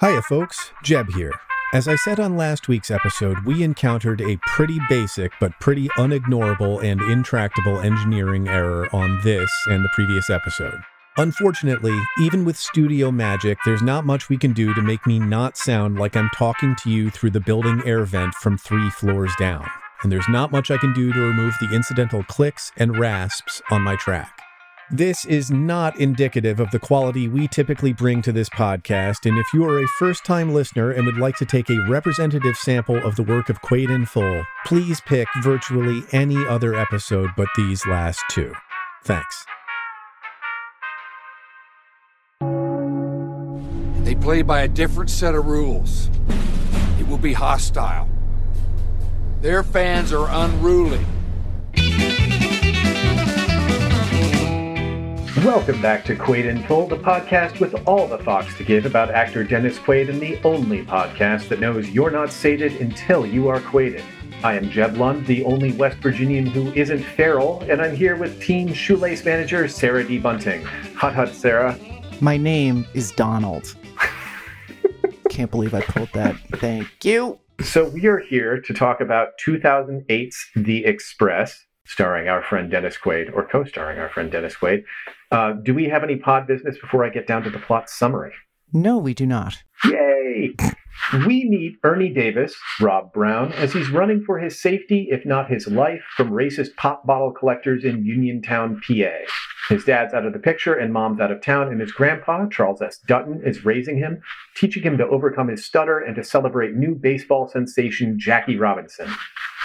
Hiya, folks. Jeb here. As I said on last week's episode, we encountered a pretty basic but pretty unignorable and intractable engineering error on this and the previous episode. Unfortunately, even with studio magic, there's not much we can do to make me not sound like I'm talking to you through the building air vent from three floors down. And there's not much I can do to remove the incidental clicks and rasps on my track. This is not indicative of the quality we typically bring to this podcast, and if you are a first time listener and would like to take a representative sample of the work of Quaid in full, please pick virtually any other episode but these last two. Thanks. They play by a different set of rules. It will be hostile. Their fans are unruly. Welcome back to Quaid in Full, the podcast with all the Fox to give about actor Dennis Quaid and the only podcast that knows you're not sated until you are Quaided. I am Jeb Lund, the only West Virginian who isn't feral, and I'm here with team shoelace manager Sarah D. Bunting. Hut hut, Sarah. My name is Donald. Can't believe I pulled that. Thank you. So we are here to talk about 2008's The Express, starring our friend Dennis Quaid, or co-starring our friend Dennis Quaid. Uh, do we have any pod business before I get down to the plot summary? No, we do not. Yay! We meet Ernie Davis, Rob Brown, as he's running for his safety, if not his life, from racist pop bottle collectors in Uniontown, PA. His dad's out of the picture and mom's out of town, and his grandpa, Charles S. Dutton, is raising him, teaching him to overcome his stutter and to celebrate new baseball sensation Jackie Robinson.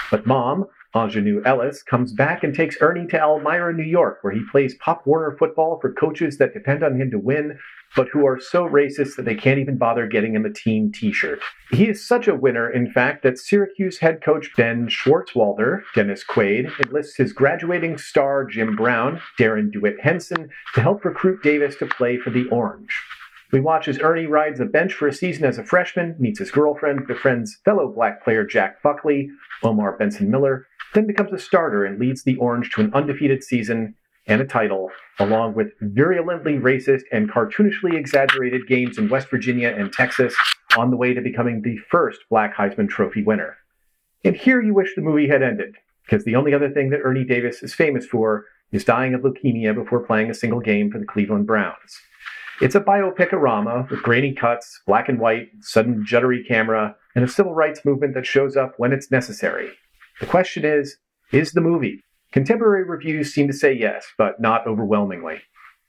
But mom, Aunjanue Ellis, comes back and takes Ernie to Elmira, New York, where he plays Pop Warner football for coaches that depend on him to win, but who are so racist that they can't even bother getting him a team t shirt. He is such a winner, in fact, that Syracuse head coach Ben Schwartzwalder, Dennis Quaid, enlists his graduating star Jim Brown, Darren DeWitt Henson, to help recruit Davis to play for the Orange. We watch as Ernie rides a bench for a season as a freshman, meets his girlfriend, befriends fellow black player Jack Buckley, Omar Benson Miller, then becomes a starter and leads the Orange to an undefeated season and a title, along with virulently racist and cartoonishly exaggerated games in West Virginia and Texas, on the way to becoming the first Black Heisman Trophy winner. And here you wish the movie had ended, because the only other thing that Ernie Davis is famous for is dying of leukemia before playing a single game for the Cleveland Browns. It's a biopicorama with grainy cuts, black and white, sudden juddery camera, and a civil rights movement that shows up when it's necessary. The question is, is the movie? Contemporary reviews seem to say yes, but not overwhelmingly.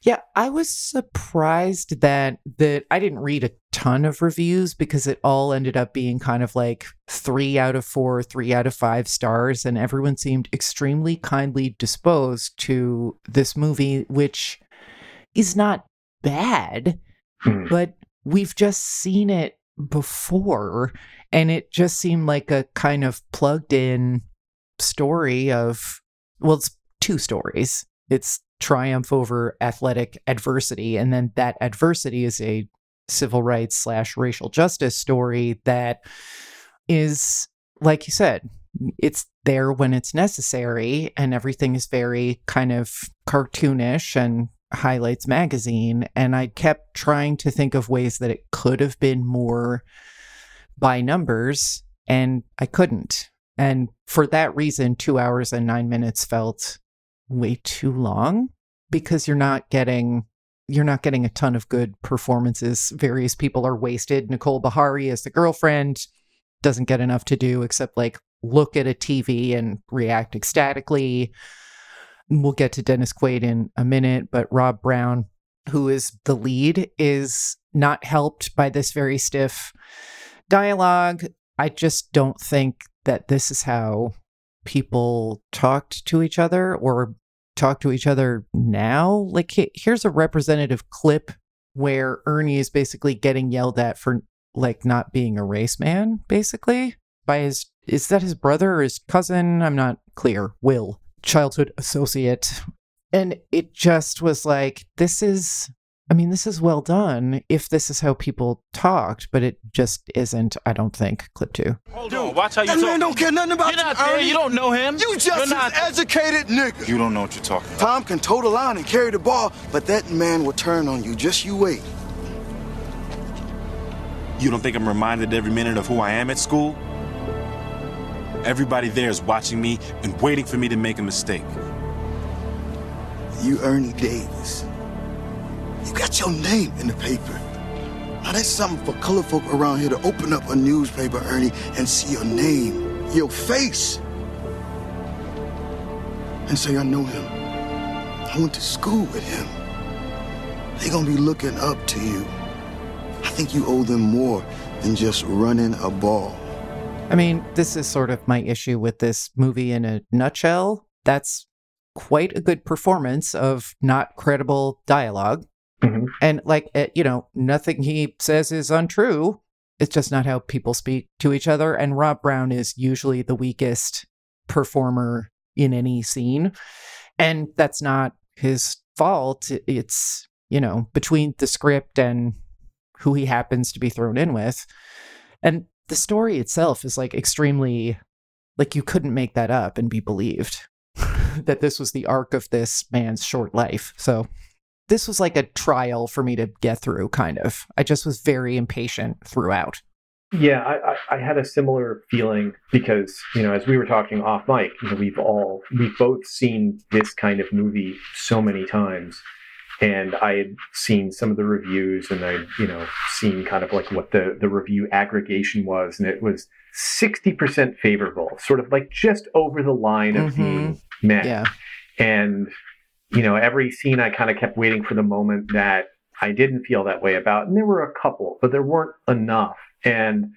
Yeah, I was surprised that that I didn't read a ton of reviews because it all ended up being kind of like 3 out of 4, 3 out of 5 stars and everyone seemed extremely kindly disposed to this movie which is not bad, Hmm. but we've just seen it before and it just seemed like a kind of plugged in story of well it's two stories. It's triumph over athletic adversity and then that adversity is a civil rights slash racial justice story that is like you said it's there when it's necessary and everything is very kind of cartoonish and highlights magazine and i kept trying to think of ways that it could have been more by numbers and i couldn't. And for that reason 2 hours and 9 minutes felt way too long because you're not getting you're not getting a ton of good performances. Various people are wasted. Nicole Beharie as the girlfriend doesn't get enough to do except like look at a tv and react ecstatically we'll get to dennis quaid in a minute but rob brown who is the lead is not helped by this very stiff dialogue i just don't think that this is how people talked to each other or talk to each other now. Like, here's a representative clip where Ernie is basically getting yelled at for like not being a race man, basically by his is that his brother or his cousin? I'm not clear. Will childhood associate, and it just was like this is. I mean, this is well done if this is how people talked, but it just isn't. I don't think. Clip two. Hold on, watch how you That talk. man don't care nothing about You're not you, there. You don't know him. You just You're an not. educated nigga. You don't know what you're talking about. Tom can toe the line and carry the ball, but that man will turn on you. Just you wait. You don't think I'm reminded every minute of who I am at school? Everybody there is watching me and waiting for me to make a mistake. You Ernie Davis. You got your name in the paper. Now that's something for colored folk around here to open up a newspaper, Ernie, and see your name, your face. And say, I know him. I went to school with him. They're gonna be looking up to you. I think you owe them more than just running a ball. I mean, this is sort of my issue with this movie in a nutshell. That's quite a good performance of not credible dialogue. Mhm. And, like, uh, you know, nothing he says is untrue. It's just not how people speak to each other. And Rob Brown is usually the weakest performer in any scene. And that's not his fault. It's, you know, between the script and who he happens to be thrown in with. And the story itself is like extremely like you couldn't make that up and be believed that this was the arc of this man's short life. So this was like a trial for me to get through kind of. I just was very impatient throughout. Yeah, I, I, had a similar feeling because you know, as we were talking off mic, you know, we've all we've both seen this kind of movie so many times, and I had seen some of the reviews, and I you know seen kind of like what the the review aggregation was, and it was sixty percent favorable, sort of like just over the line of Mhm. being meh. Yeah. And, you know, every scene I kind of kept waiting for the moment that I didn't feel that way about. And there were a couple, but there weren't enough. And,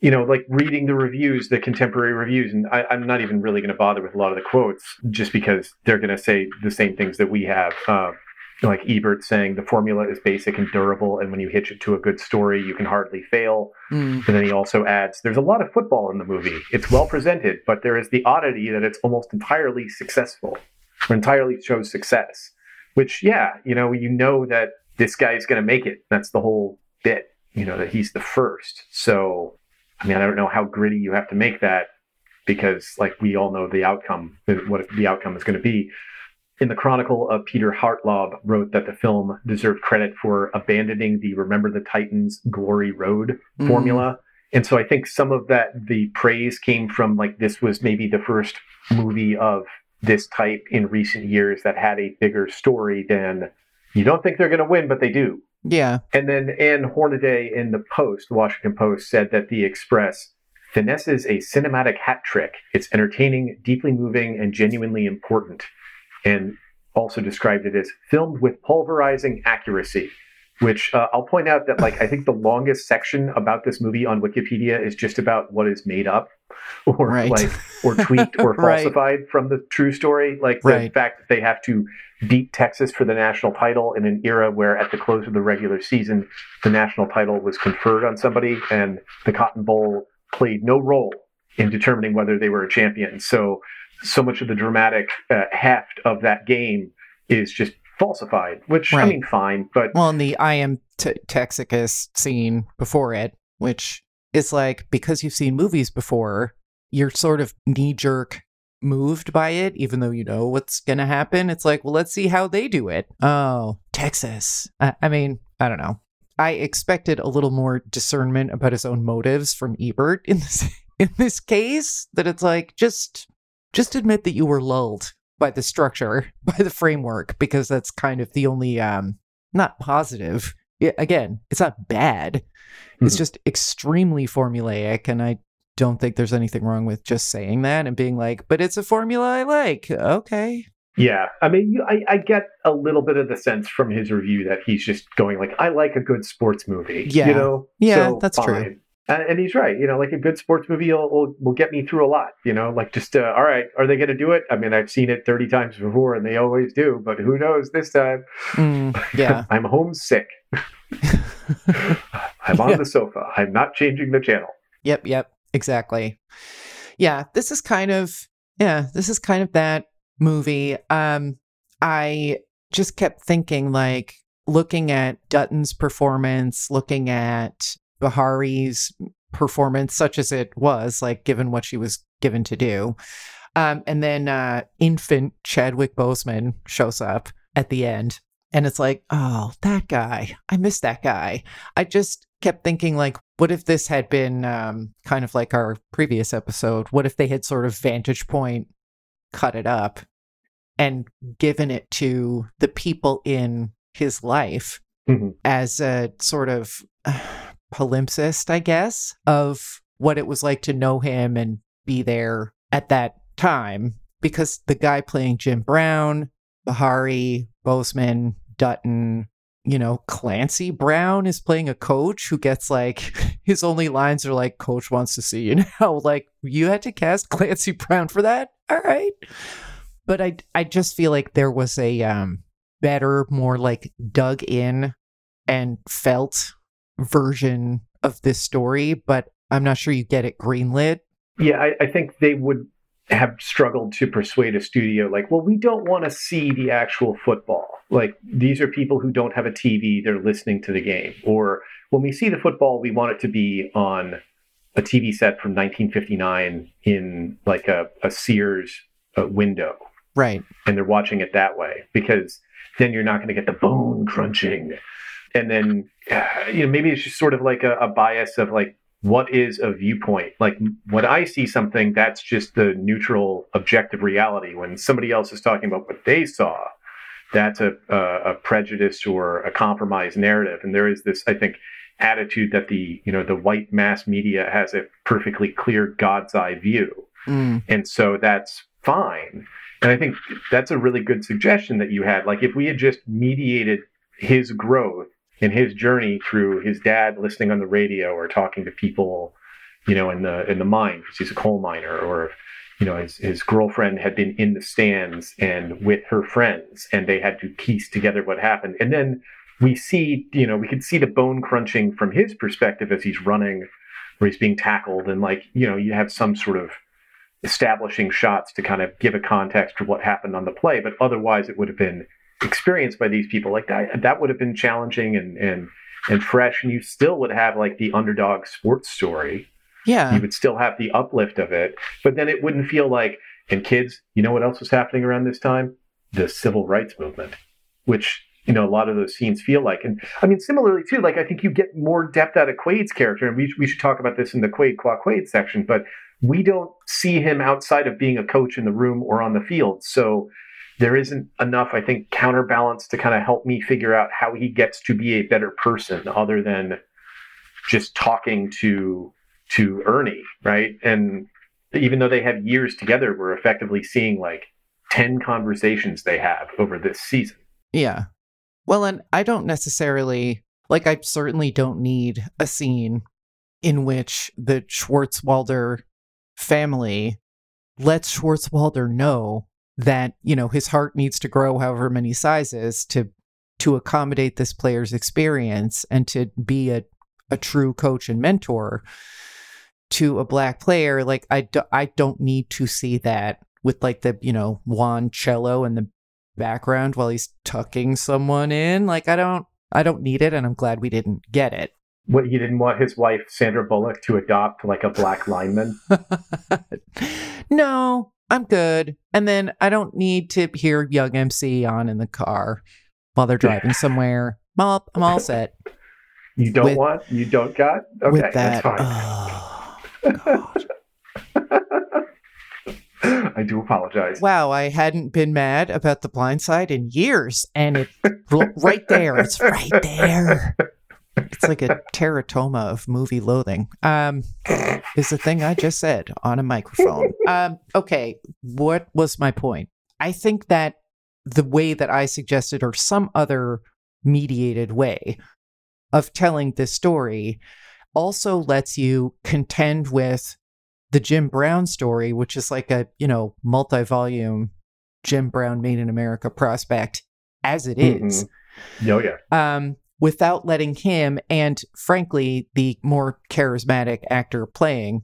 you know, like reading the reviews, the contemporary reviews, and I, I'm not even really going to bother with a lot of the quotes just because they're going to say the same things that we have. Uh, like Ebert saying the formula is basic and durable, and when you hitch it to a good story, you can hardly fail. Mm, And then he also adds, there's a lot of football in the movie. It's well presented, but there is the oddity that it's almost entirely successful, or entirely shows success. Which, yeah, you know, you know that this guy's going to make it. That's the whole bit, you know, that he's the first. So, I mean, I don't know how gritty you have to make that because, like, we all know the outcome, what the outcome is going to be. In the Chronicle of Peter Hartlaub wrote that the film deserved credit for abandoning the Remember the Titans Glory Road mm, formula. And so I think some of that, the praise came from like this was maybe the first movie of this type in recent years that had a bigger story than you don't think they're going to win, but they do. Yeah. And then Ann Hornaday in the Post, the Washington Post, said that The Express finesses a cinematic hat trick. It's entertaining, deeply moving, and genuinely important. And also described it as filmed with pulverizing accuracy. Which uh, I'll point out that, like, I think the longest section about this movie on Wikipedia is just about what is made up, or Right. like, or tweaked or Right. falsified from the true story. Like the Right. fact that they have to beat Texas for the national title in an era where, at the close of the regular season, the national title was conferred on somebody, and the Cotton Bowl played no role in determining whether they were a champion. So, so much of the dramatic uh, heft of that game is just falsified, which I mean, fine, but Well, in the I am t- Texicus scene before it, which is like because you've seen movies before, you're sort of knee jerk moved by it, even though you know what's going to happen. It's like, well, let's see how they do it. Oh, Texas. I, I mean, I don't know. I expected a little more discernment about his own motives from Ebert in this in this case. That it's like just just admit that you were lulled by the structure, by the framework, because that's kind of the only um not positive. Yeah, again, it's not bad. It's Mhm. just extremely formulaic, and I don't think there's anything wrong with just saying that and being like, "But it's a formula I like." Okay, Yeah, I mean, you, I, I get a little bit of the sense from his review that he's just going like, "I like a good sports movie." Yeah. you know, Yeah, So, that's true. And, and he's right. You know, like a good sports movie will, will, will get me through a lot. You know, like just uh, all right, are they going to do it? I mean, I've seen it thirty times before, and they always do. But who knows this time? Mm, yeah, I'm homesick. I'm on Yeah. the sofa. I'm not changing the channel. Yep, yep, exactly. Yeah, this is kind of yeah, this is kind of that movie. Um I just kept thinking like looking at Dutton's performance, looking at Beharie's performance such as it was, like given what she was given to do. Um and then uh infant Chadwick Boseman shows up at the end And it's like, oh, that guy. I miss that guy. I just kept thinking, like, what if this had been um, kind of like our previous episode? What if they had sort of vantage point cut it up and given it to the people in his life Mhm. as a sort of uh, palimpsest, I guess, of what it was like to know him and be there at that time. Because the guy playing Jim Brown, Beharie, Boseman, Dutton, you know, Clancy Brown is playing a coach who gets like his only lines are like, Coach wants to see you now. Like, you had to cast Clancy Brown for that? All right. But I I just feel like there was a um better, more like dug in and felt version of this story, but I'm not sure you get it greenlit. Yeah, I, I think they would have struggled to persuade a studio like, well, we don't want to see the actual football. Like, these are people who don't have a TV, they're listening to the game. Or when we see the football, we want it to be on a TV set from 1959 in like a, a Sears uh, window. Right. and they're watching it that way because then you're not going to get the bone crunching and then uh, you know maybe it's just sort of like a, a bias of like what is a viewpoint? Like when i see something that's just the neutral objective reality. When somebody else is talking about what they saw that's a, a, a prejudice or a compromised narrative. And there is this i think attitude that the you know the white mass media has a perfectly clear god's eye view. Mm, and so that's fine. And I think that's a really good suggestion that you had. Like, if we had just mediated his growth and his journey through his dad listening on the radio or talking to people, you know, in the in the mine because he's a coal miner, or you know, his his girlfriend had been in the stands and with her friends, and they had to piece together what happened, and then we see, you know, we could see the bone crunching from his perspective as he's running, where he's being tackled, and like, you know, you have some sort of establishing shots to kind of give a context for what happened on the play, but otherwise it would have been experienced by these people like that. That would have been challenging and and and fresh, and you still would have like the underdog sports story. yeah. You would still have the uplift of it, but then it wouldn't feel like. And kids, you know what else was happening around this time? The civil rights movement, which you know a lot of those scenes feel like. And I mean, similarly too, like I think you get more depth out of Quaid's character, and we we should talk about this in the Quaid Qua Quaid section, but we don't see him outside of being a coach in the room or on the field. So there isn't enough, I think, counterbalance to kind of help me figure out how he gets to be a better person other than just talking to to Ernie, right? And even though they have years together, we're effectively seeing like 10 conversations they have over this season. Yeah. Well, and I don't necessarily like I certainly don't need a scene in which the Schwartzwalder family lets Schwartzwalder know that, you know, his heart needs to grow however many sizes to to accommodate this player's experience and to be a, a true coach and mentor to a black player. Like I, do, I don't need to see that with like the, you know, Juan cello in the background while he's tucking someone in. Like I don't I don't need it and I'm glad we didn't get it. What he didn't want his wife Sandra Bullock to adopt like a black lineman. no, I'm good. And then I don't need to hear Young MC on in the car while they're driving somewhere. I'm all, I'm all set You don't With- want? You don't got? Okay, that. that's fine. Oh, God. I do apologize. Wow, I hadn't been mad about the blind side in years. And it's right there. It's right there. It's like a teratoma of movie loathing. Um, is the thing I just said on a microphone. Um, okay, what was my point? I think that the way that I suggested, or some other mediated way of telling this story, also lets you contend with the Jim Brown story, which is like a, you know, multi volume Jim Brown made in America prospect as it is Oh yeah. um, without letting him and frankly the more charismatic actor playing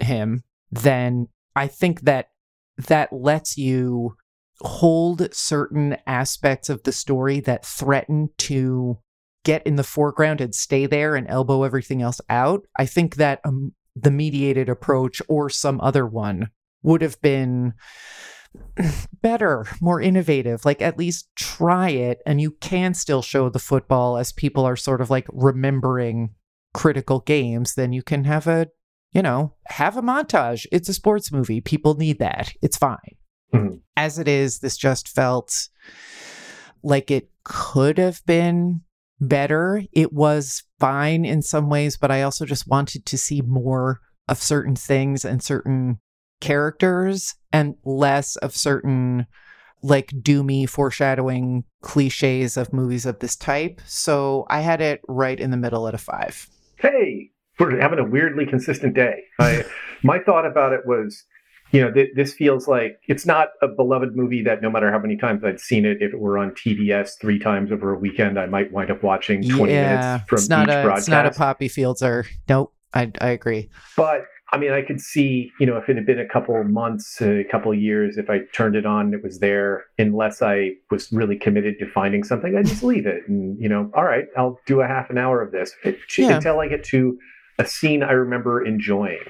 him then i think that that lets you hold certain aspects of the story that threaten to get in the foreground and stay there and elbow everything else out. I think that um, the mediated approach or some other one would have been better, more innovative. Like at least try it, and you can still show the football as people are sort of like remembering critical games. Then you can have a, you know, have a montage. It's a sports movie. People need that. It's fine. Mhm. As it is, this just felt like it could have been better. It was fine in some ways, but I also just wanted to see more of certain things and certain characters and less of certain like doomy foreshadowing cliches of movies of this type. So I had it right in the middle at a five. Hey, we're having a weirdly consistent day. I, my thought about it was, you know, th- this feels like it's not a beloved movie that no matter how many times I'd seen it, if it were on TBS three times over a weekend, I might wind up watching 20 minutes from it's not each a broadcast. it's not a Poppy Fields or nope. I I agree. But I mean, I could see, you know, if it had been a couple months, a couple years, if I turned it on, it was there. Unless I was really committed to finding something, I'd just leave it. And you know, all right, I'll do a half an hour of this it, Yeah. until I get to a scene I remember enjoying.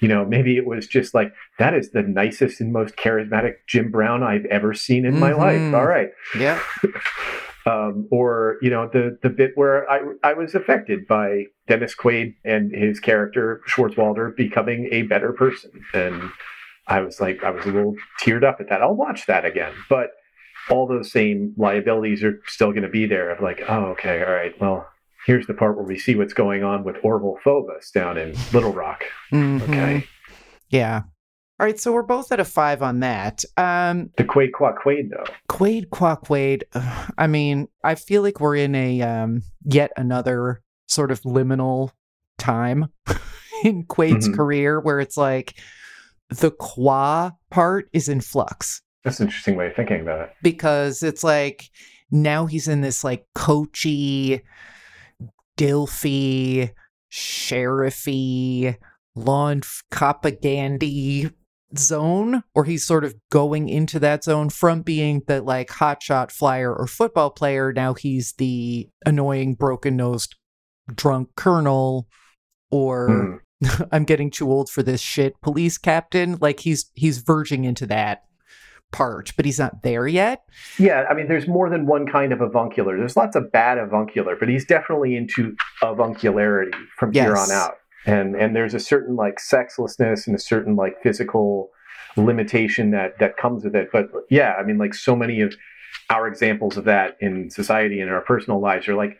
You know, maybe it was just like that is the nicest and most charismatic Jim Brown I've ever seen in my Mhm. life. All right, Yeah. um, or you know the the bit where I I was affected by Dennis Quaid and his character Schwartzwalder becoming a better person, and I was like I was a little teared up at that. I'll watch that again, but all those same liabilities are still going to be there. Of like, oh, okay, all right, well. Here's the part where we see what's going on with Orval Faubus down in Little Rock. Mhm. Okay. Yeah. All right, so we're both at a five on that. Um, The Quaid Qua Quaid, though. Quaid Quack Quaid. ugh, I mean, I feel like we're in a um, yet another sort of liminal time in Quaid's Mhm. career where it's like the qua part is in flux That's an interesting way of thinking about it. because it's like now he's in this like coachy, Dilfy, sheriffy, lawn propaganda zone, or he's sort of going into that zone from being the like hotshot flyer or football player. Now he's the annoying, broken nosed, drunk colonel, or Mhm. I'm getting too old for this shit police captain. Like he's he's verging into that part, but he's not there yet. Yeah, I mean, there's more than one kind of avuncular. There's lots of bad avuncular, but he's definitely into avuncularity from here on out. And and there's a certain like sexlessness and a certain like physical limitation that that comes with it. But yeah, I mean, like so many of our examples of that in society and in our personal lives are like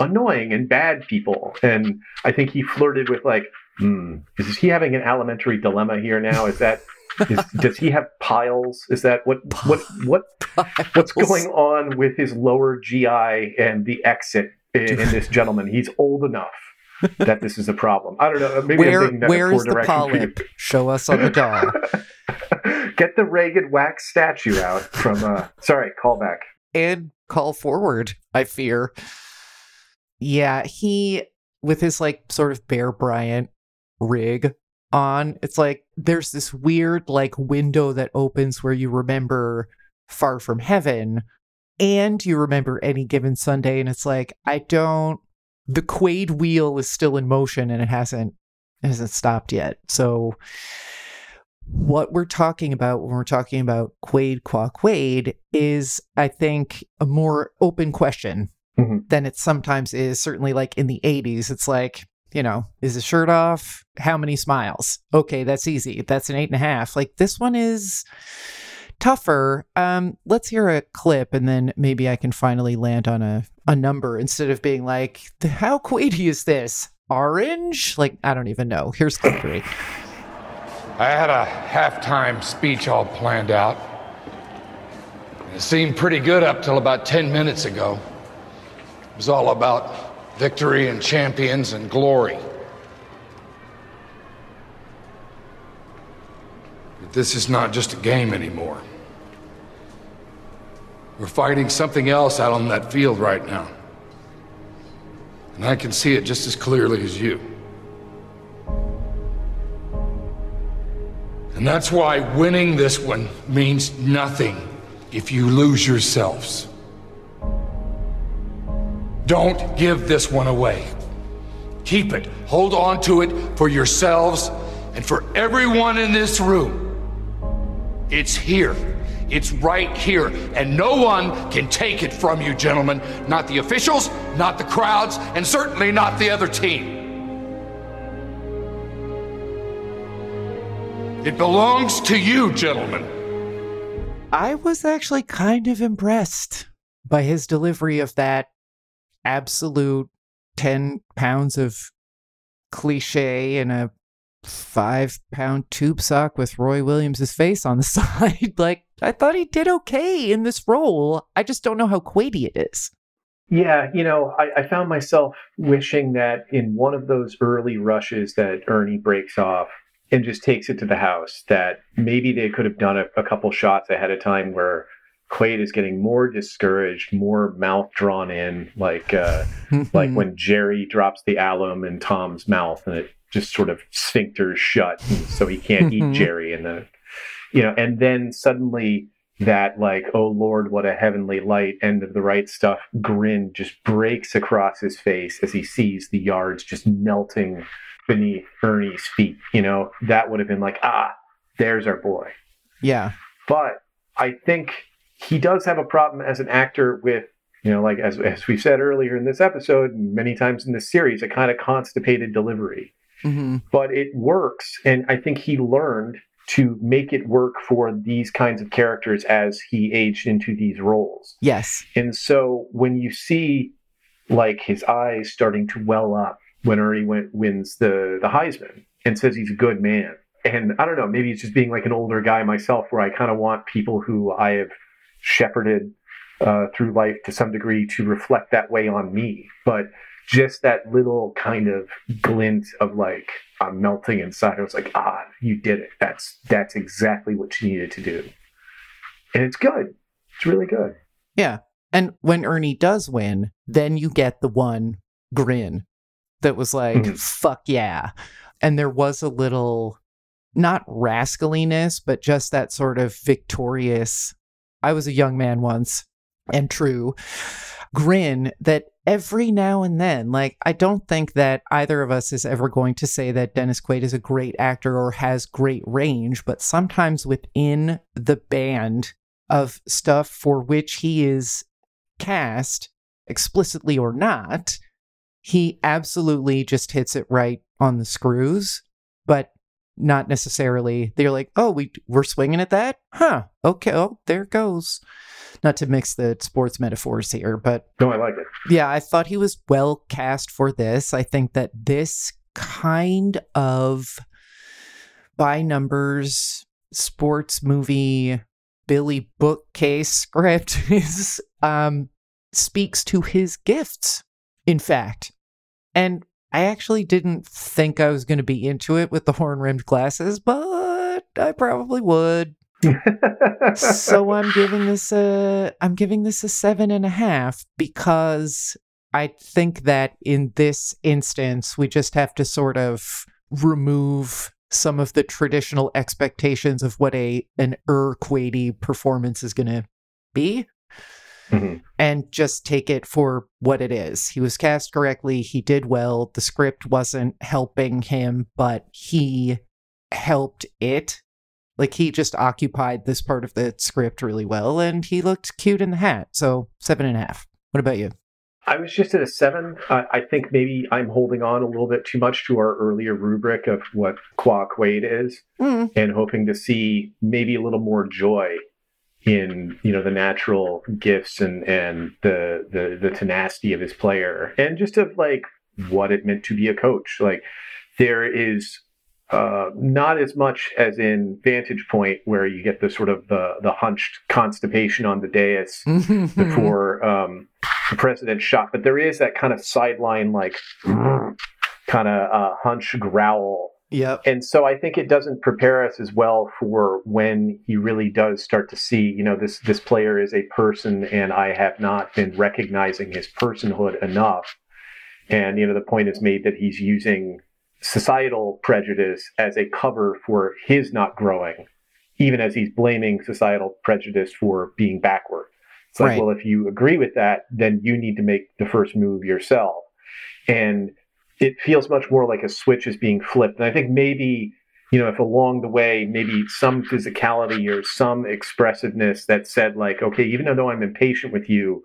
annoying and bad people. And I think he flirted with like, hmm, is he having an alimentary dilemma here now? Is that is, does he have piles? Is that what what what what's going on with his lower GI and the exit in, in this gentleman? He's old enough that this is a problem. I don't know. Maybe where thinking that's a where is the direction for you. polyp? Show us on the doll. Get the ragged wax statue out from. Uh, sorry, call back and call forward, I fear. Yeah, he with his like sort of Bear Bryant rig on, it's like there's this weird like window that opens where you remember Far From Heaven and you remember any given Sunday, and it's like, I don't the Quaid wheel is still in motion and it hasn't it hasn't stopped yet. So what we're talking about when we're talking about Quaid Qua Quaid is, I think, a more open question Mhm. than it sometimes is. Certainly, like in the 80s, it's like, you know, is the shirt off? How many smiles? Okay, that's easy. That's an eight and a half. Like this one is tougher. Um, let's hear a clip and then maybe I can finally land on a, a number instead of being like, how Quaidy is this? Orange? Like, I don't even know. Here's clip three. I had a halftime speech all planned out. It seemed pretty good up till about 10 minutes ago. It was all about victory and champions and glory. But this is not just a game anymore. We're fighting something else out on that field right now. And I can see it just as clearly as you. And that's why winning this one means nothing if you lose yourselves. Don't give this one away. Keep it. Hold on to it for yourselves and for everyone in this room. It's here. It's right here, and no one can take it from you, gentlemen. Not the officials, not the crowds, and certainly not the other team. It belongs to you, gentlemen. I was actually kind of impressed by his delivery of that absolute 10 pounds of cliche in a five pound tube sock with Roy Williams' face on the side. like, I thought he did okay in this role. I just don't know how Quaidy it is. Yeah, you know, I, I found myself wishing that in one of those early rushes that Ernie breaks off and just takes it to the house, that maybe they could have done a, a couple shots ahead of time where Quaid is getting more discouraged, more mouth drawn in, like uh, like when Jerry drops the alum in Tom's mouth and it just sort of sphincters shut, so he can't eat Jerry. And the you know, and then suddenly that like, oh Lord, what a heavenly light, end of the right stuff grin just breaks across his face as he sees the yards just melting beneath Ernie's feet. You know, that would have been like, ah, there's our boy. Yeah. But I think he does have a problem as an actor with you know like as, as we've said earlier in this episode and many times in this series a kind of constipated delivery Mm-hmm. but it works and i think he learned to make it work for these kinds of characters as he aged into these roles Yes. and so when you see like his eyes starting to well up when Ernie went, wins the the Heisman and says he's a good man. And I don't know, maybe it's just being like an older guy myself, where I kind of want people who I have shepherded uh, through life to some degree to reflect that way on me. But just that little kind of glint of like I'm melting inside. I was like, ah, you did it. That's that's exactly what you needed to do, and it's good. It's really good. Yeah. And when Ernie does win, then you get the one grin that was like, Mhm. fuck yeah. And there was a little, not rascaliness, but just that sort of victorious, I was a young man once and true grin that every now and then, like, I don't think that either of us is ever going to say that Dennis Quaid is a great actor or has great range, but sometimes within the band of stuff for which he is cast, explicitly or not, he absolutely just hits it right on the screws, but not necessarily. They're like, oh, we we're swinging at that, huh? Okay, oh, there it goes. Not to mix the sports metaphors here, but No, I like it. yeah, I thought he was well cast for this. I think that this kind of by numbers sports movie Billy bookcase script is um speaks to his gifts, in fact. And I actually didn't think I was going to be into it with the horn rimmed glasses, but I probably would so I'm giving this a I'm giving this a seven and a half because I think that in this instance we just have to sort of remove some of the traditional expectations of what a an Ur Quady performance is gonna be Mhm. and just take it for what it is. He was cast correctly, he did well, the script wasn't helping him, but he helped it like he just occupied this part of the script really well, and he looked cute in the hat. So seven and a half. What about you? I was just at a seven. I I think maybe I'm holding on a little bit too much to our earlier rubric of what Qua Quaid is, Mm, and hoping to see maybe a little more joy in you know the natural gifts and and the the the tenacity of his player, and just of like what it meant to be a coach. Like there is uh, not as much as in Vantage Point, where you get the sort of the the hunched constipation on the dais before um, the president's shot, but there is that kind of sideline, like kind of uh, hunch growl. Yep. And so I think it doesn't prepare us as well for when he really does start to see, you know, this this player is a person, and I have not been recognizing his personhood enough. And you know, the point is made that he's using societal prejudice as a cover for his not growing, even as he's blaming societal prejudice for being backward. It's like, Right. well, if you agree with that, then you need to make the first move yourself. And it feels much more like a switch is being flipped. And I think maybe you know, if along the way maybe some physicality or some expressiveness that said like, okay, even though I'm impatient with you,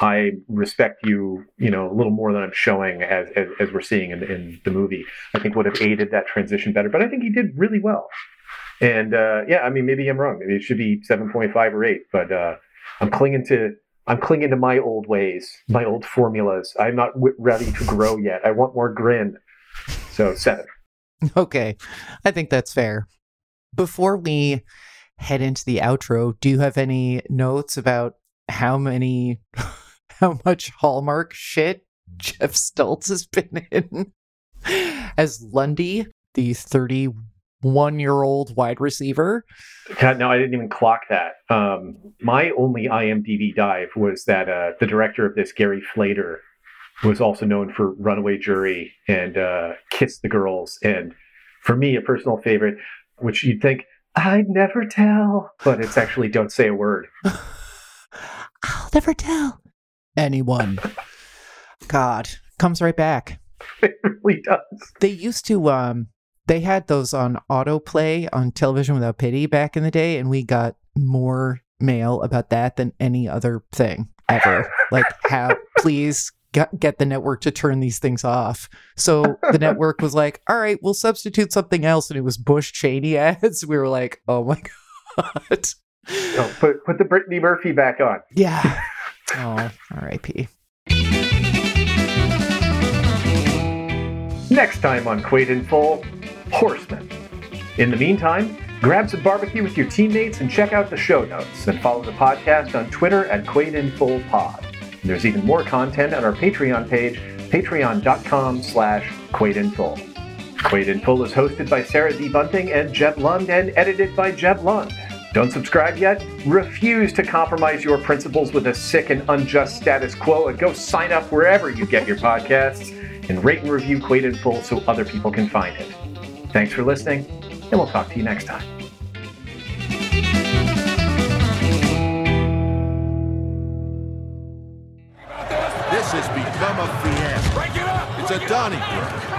I respect you, you know, a little more than I'm showing as as, as we're seeing in, in the movie. I think would have aided that transition better. But I think he did really well. And uh, yeah, I mean, maybe I'm wrong. Maybe it should be 7.5 or 8. But uh, I'm clinging to I'm clinging to my old ways, my old formulas. I'm not w- ready to grow yet. I want more grin. So seven. Okay, I think that's fair. Before we head into the outro, do you have any notes about how many, how much Hallmark shit Geoff Stults has been in as Lundy, the 31 year old wide receiver? God, no, I didn't even clock that. Um, my only IMDb dive was that uh, the director of this, Gary Fleder, was also known for Runaway Jury and uh, Kiss the Girls. And for me, a personal favorite, which you'd think, I'd never tell, but it's actually Don't Say a Word. I'll never tell anyone. God, comes right back. It really does. They used to um they had those on autoplay on television without pity back in the day and we got more mail about that than any other thing ever. like how please get, get the network to turn these things off. So the network was like, "All right, we'll substitute something else." And it was Bush Cheney ads. We were like, "Oh my god." No, put, put the Brittany Murphy back on. Yeah. Oh, R.I.P. Next time on Quaid in Full, Horsemen. In the meantime, grab some barbecue with your teammates and check out the show notes and follow the podcast on Twitter at Quaid in Full Pod. And there's even more content on our Patreon page, patreon.com slash Quaid in Full. Quaid in Full is hosted by Sarah D. Bunting and Jeb Lund and edited by Jeb Lund. Don't subscribe yet? Refuse to compromise your principles with a sick and unjust status quo and go sign up wherever you get your podcasts and rate and review Quaid in Full so other people can find it. Thanks for listening, and we'll talk to you next time. This has become a fiasco. Break it up! It's a Donnybrook.